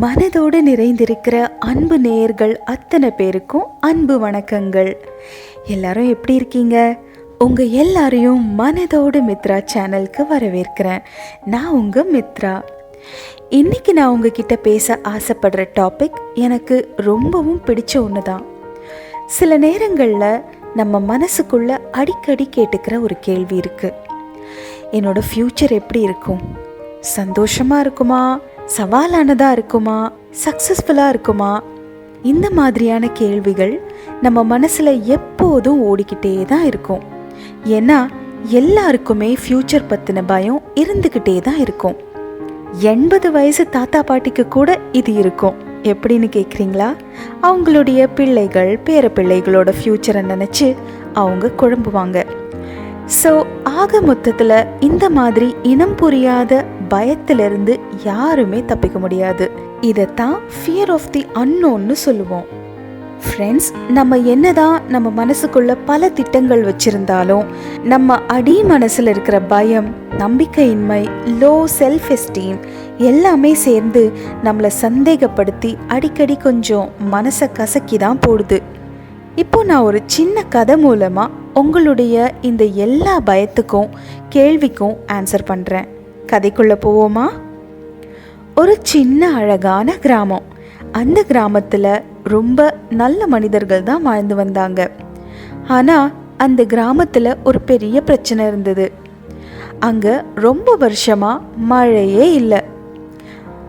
மனதோடு நிறைந்திருக்கிற அன்பு நேயர்கள் அத்தனை பேருக்கும் அன்பு வணக்கங்கள். எல்லாரும் எப்படி இருக்கீங்க? உங்கள் எல்லாரையும் மனதோடு மித்ரா சேனலுக்கு வரவேற்கிறேன். நான் உங்கள் மித்ரா. இன்னைக்கு நான் உங்ககிட்ட பேச ஆசைப்படுற டாபிக் எனக்கு ரொம்பவும் பிடிச்ச ஒன்று தான் சில நேரங்களில் நம்ம மனசுக்குள்ள அடிக்கடி கேட்டுக்கிற ஒரு கேள்வி இருக்குது என்னோடய ஃப்யூச்சர் எப்படி இருக்கும்? சந்தோஷமாக இருக்குமா? சவாலானதாக இருக்குமா? சக்ஸஸ்ஃபுல்லாக இருக்குமா? இந்த மாதிரியான கேள்விகள் நம்ம மனசில் எப்போதும் ஓடிக்கிட்டே தான் இருக்கும். ஏன்னா எல்லாருக்குமே ஃப்யூச்சர் பற்றின பயம் இருந்துக்கிட்டே தான் இருக்கும். எண்பது வயசு தாத்தா பாட்டிக்கு கூட இது இருக்கும். எப்படின்னு கேட்குறீங்களா அவங்களுடைய பிள்ளைகள் பேர பிள்ளைகளோட ஃப்யூச்சரை நினச்சி அவங்க குழம்புவாங்க. ஸோ ஆக மொத்தத்தில் இந்த மாதிரி இனம் புரியாத பயத்திலிருந்து யாருமே தப்பிக்க முடியாது. இதைத்தான் ஃபியர் ஆஃப் தி அன்னோன்னு சொல்லுவோம். ஃப்ரெண்ட்ஸ் நம்ம என்னதான் நம்ம மனசுக்குள்ள பல திட்டங்கள் வச்சிருந்தாலும் நம்ம அடி மனசில் இருக்கிற பயம் நம்பிக்கையின்மை லோ செல்ஃப் எஸ்டீம் எல்லாமே சேர்ந்து நம்மளை சந்தேகப்படுத்தி அடிக்கடி கொஞ்சம் மனசை கசக்கி தான் போடுது. இப்போ நான் ஒரு சின்ன கதை மூலமாக உங்களுடைய இந்த எல்லா பயத்துக்கும் கேள்விக்கும் ஆன்சர் பண்ணுறேன் கதைக்குள்ள போவோமா? ஒரு சின்ன அழகான கிராமம். அந்த கிராமத்துல ரொம்ப நல்ல மனிதர்கள் தான் வாழ்ந்து வந்தாங்க. ஆனா அந்த கிராமத்துல ஒரு பெரிய பிரச்சனை இருந்தது. அங்க ரொம்ப வருஷமா மழையே இல்லை.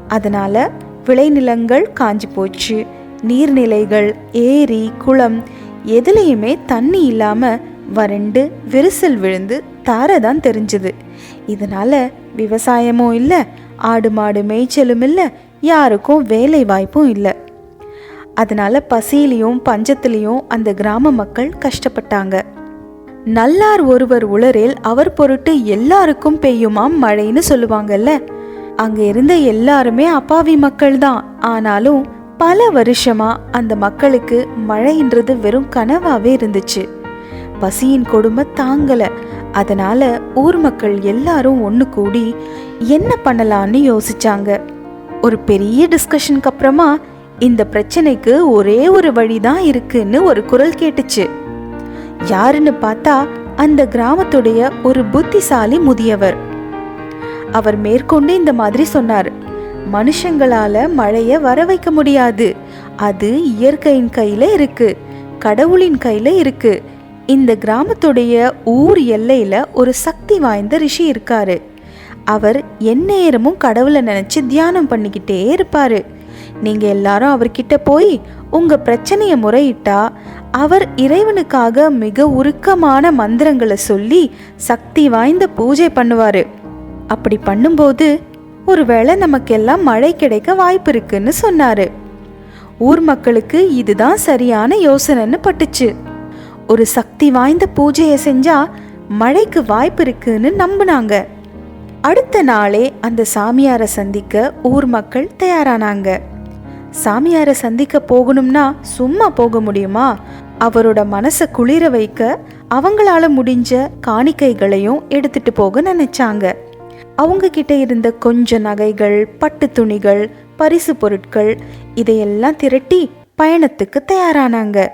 அதனால விளைநிலங்கள் காஞ்சி போச்சு. நீர்நிலைகள் ஏரி குளம் எதுலேயுமே தண்ணி இல்லாம வறண்டு விரிசல் விழுந்து தாரை தான் தெரிஞ்சுது. இதனால விவசாயமும் இல்லை ஆடு மாடு மேய்ச்சலும் இல்லை யாருக்கும் வேலை வாய்ப்பும் இல்லை. அதனால பசியிலையும் பஞ்சத்திலையும் அந்த கிராம மக்கள் கஷ்டப்பட்டாங்க. நல்லார் ஒருவர் உளரேல் அவர் பொருட்டு எல்லாருக்கும் பெய்யுமாம் மழைன்னு சொல்லுவாங்கல்ல. அங்க இருந்த எல்லாருமே அப்பாவி மக்கள் தான். ஆனாலும் பல வருஷமா அந்த மக்களுக்கு மழைன்றது வெறும் கனவாவே இருந்துச்சு. பசியின் கொடுமை தாங்கல. அதனால ஊர் மக்கள் எல்லாரும் ஒன்று கூடி என்ன பண்ணலான்னு யோசிச்சாங்க. ஒரு பெரிய டிஸ்கஷனுக்கு அப்புறமா இந்த பிரச்சனைக்கு ஒரே ஒரு வழிதான் இருக்குன்னு ஒரு குரல் கேட்டுச்சு. யாருன்னு பார்த்தா அந்த கிராமத்துடைய ஒரு புத்திசாலி முதியவர். அவர் மேற்கொண்டு இந்த மாதிரி சொன்னார். மனுஷங்களால மழைய வர வைக்க முடியாது. அது இயற்கையின் கையில இருக்கு. கடவுளின் கையில இருக்கு. இந்த கிராமத்துடைய ஊர் எல்லையில் ஒரு சக்தி வாய்ந்த ரிஷி இருக்காரு. அவர் எந்நேரமும் கடவுளை நினச்சி தியானம் பண்ணிக்கிட்டே இருப்பார். நீங்கள் எல்லாரும் அவர்கிட்ட போய் உங்கள் பிரச்சனையை முறையிட்டா அவர் இறைவனுக்காக மிக உருக்கமான மந்திரங்களை சொல்லி சக்தி வாய்ந்த பூஜை பண்ணுவார். அப்படி பண்ணும்போது ஒருவேளை நமக்கெல்லாம் மழை கிடைக்க வாய்ப்பு இருக்குன்னு சொன்னார். ஊர் மக்களுக்கு இதுதான் சரியான யோசனைன்னு பட்டுச்சு. ஒரு சக்தி வாய்ந்த பூஜையை செஞ்சா மழைக்கு வாய்ப்பு இருக்குன்னு நம்பினாங்க. அடுத்த நாளே அந்த சாமியாரை சந்திக்க ஊர் மக்கள் தயாரானாங்க. சாமியாரை சந்திக்க போகணும்னா சும்மா போக முடியுமா? அவரோட மனசை குளிர வைக்க அவங்களால முடிஞ்ச காணிக்கைகளையும் எடுத்துட்டு போக நினைச்சாங்க. அவங்க கிட்ட இருந்த கொஞ்ச நகைகள் பட்டு துணிகள் பரிசு பொருட்கள் இதையெல்லாம் திரட்டி பயணத்துக்கு தயாரானாங்க.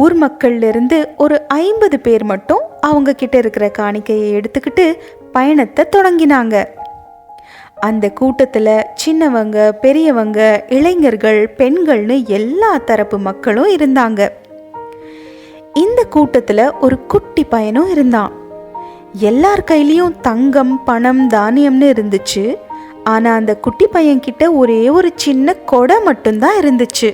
ஊர் மக்கள்லேருந்து ஒரு ஐம்பது பேர் மட்டும் அவங்க கிட்ட இருக்கிற காணிக்கையை எடுத்துக்கிட்டு பயணத்தை தொடங்கினாங்க. அந்த கூட்டத்தில் சின்னவங்க பெரியவங்க இளைஞர்கள் பெண்கள்னு எல்லா தரப்பு மக்களும் இருந்தாங்க. இந்த கூட்டத்தில் ஒரு குட்டி பையனும் இருந்தான். எல்லார் கையிலையும் தங்கம் பணம் தானியம்னு இருந்துச்சு. ஆனால் அந்த குட்டி பையன்கிட்ட ஒரே ஒரு சின்ன கொடை மட்டும்தான் இருந்துச்சு.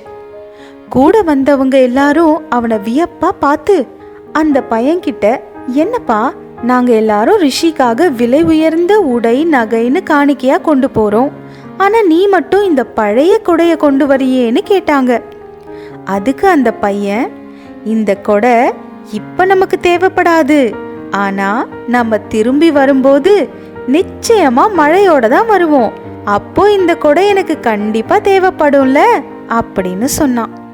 கூட வந்தவங்க எல்லாரும் அவனை வியப்பா பார்த்து அந்த பையன்கிட்ட என்னப்பா நாங்க எல்லாரும் ரிஷிக்காக விலை உயர்ந்த உடை நகைன்னு காணிக்கையா கொண்டு போறோம். ஆனா நீ மட்டும் இந்த பழைய கொடைய கொண்டு வரியேன்னு கேட்டாங்க. அதுக்கு அந்த பையன் இந்த கொடை இப்ப நமக்கு தேவைப்படாது. ஆனா நம்ம திரும்பி வரும்போது நிச்சயமா மழையோட தான் வருவோம். அப்போ இந்த கொடை எனக்கு கண்டிப்பா தேவைப்படும்ல? அப்படின்னு சொன்னான்.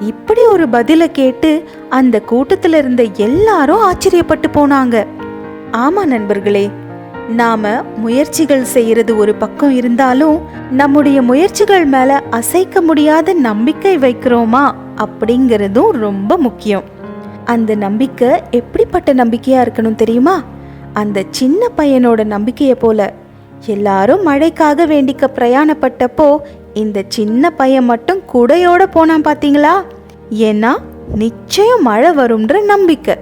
இப்படி ஒரு பதில கேட்டு அந்த கூட்டத்துல இருந்த எல்லாரும் ஆச்சரியப்பட்டு போனாங்க. ஆமா நண்பர்களே நாம முயற்சிகள் செய்யறது ஒரு பக்கம் இருந்தாலும் நம்முடைய முயற்சிகள் மேல அசைக்க முடியாத நம்பிக்கை வைக்கிறோமா அப்படிங்கிறதும் ரொம்ப முக்கியம். அந்த நம்பிக்கை எப்படிப்பட்ட நம்பிக்கையா இருக்கணும் தெரியுமா? அந்த சின்ன பையனோட நம்பிக்கையை போல எல்லாரும் மழைக்காக வேண்டிக்க பிரயாணப்பட்டப்போ இந்த சின்ன பையன் மட்டும் குடையோட போனான் பாத்தீங்களா? ஏன்னா நிச்சயம் மழை வரும்ன்ற நம்பிக்கை.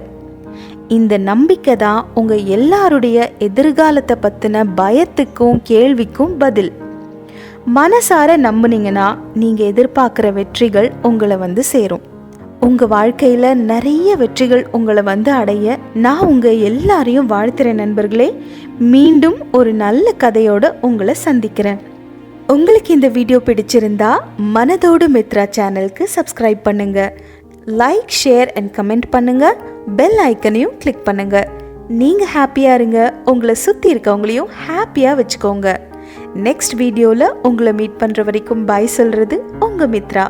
இந்த நம்பிக்கை தான் உங்க எல்லாருடைய எதிர்காலத்தை பத்தின பயத்துக்கும் கேள்விக்கும் பதில். மனசார நம்புனீங்கன்னா நீங்க எதிர்பார்க்குற வெற்றிகள் உங்களை வந்து சேரும். உங்க வாழ்க்கையில நிறைய வெற்றிகள் உங்களை வந்து அடைய நான் உங்க எல்லாரையும் வாழ்த்துறேன் நண்பர்களே. மீண்டும் ஒரு நல்ல கதையோட உங்களை சந்திக்கிறேன். உங்களுக்கு இந்த வீடியோ பிடிச்சிருந்தா மனதோடு மித்ரா சேனலுக்கு சப்ஸ்கிரைப் பண்ணுங்க. லைக் ஷேர் அண்ட் கமெண்ட் பண்ணுங்க. பெல் ஐக்கனையும் கிளிக் பண்ணுங்க. நீங்க ஹாப்பியா இருங்க. உங்களை சுத்தி இருக்கவங்களையும் ஹாப்பியா வச்சுக்கோங்க. நெக்ஸ்ட் வீடியோவில் உங்களை மீட் பண்ணுற வரைக்கும் பாய் சொல்கிறது உங்கள் மித்ரா.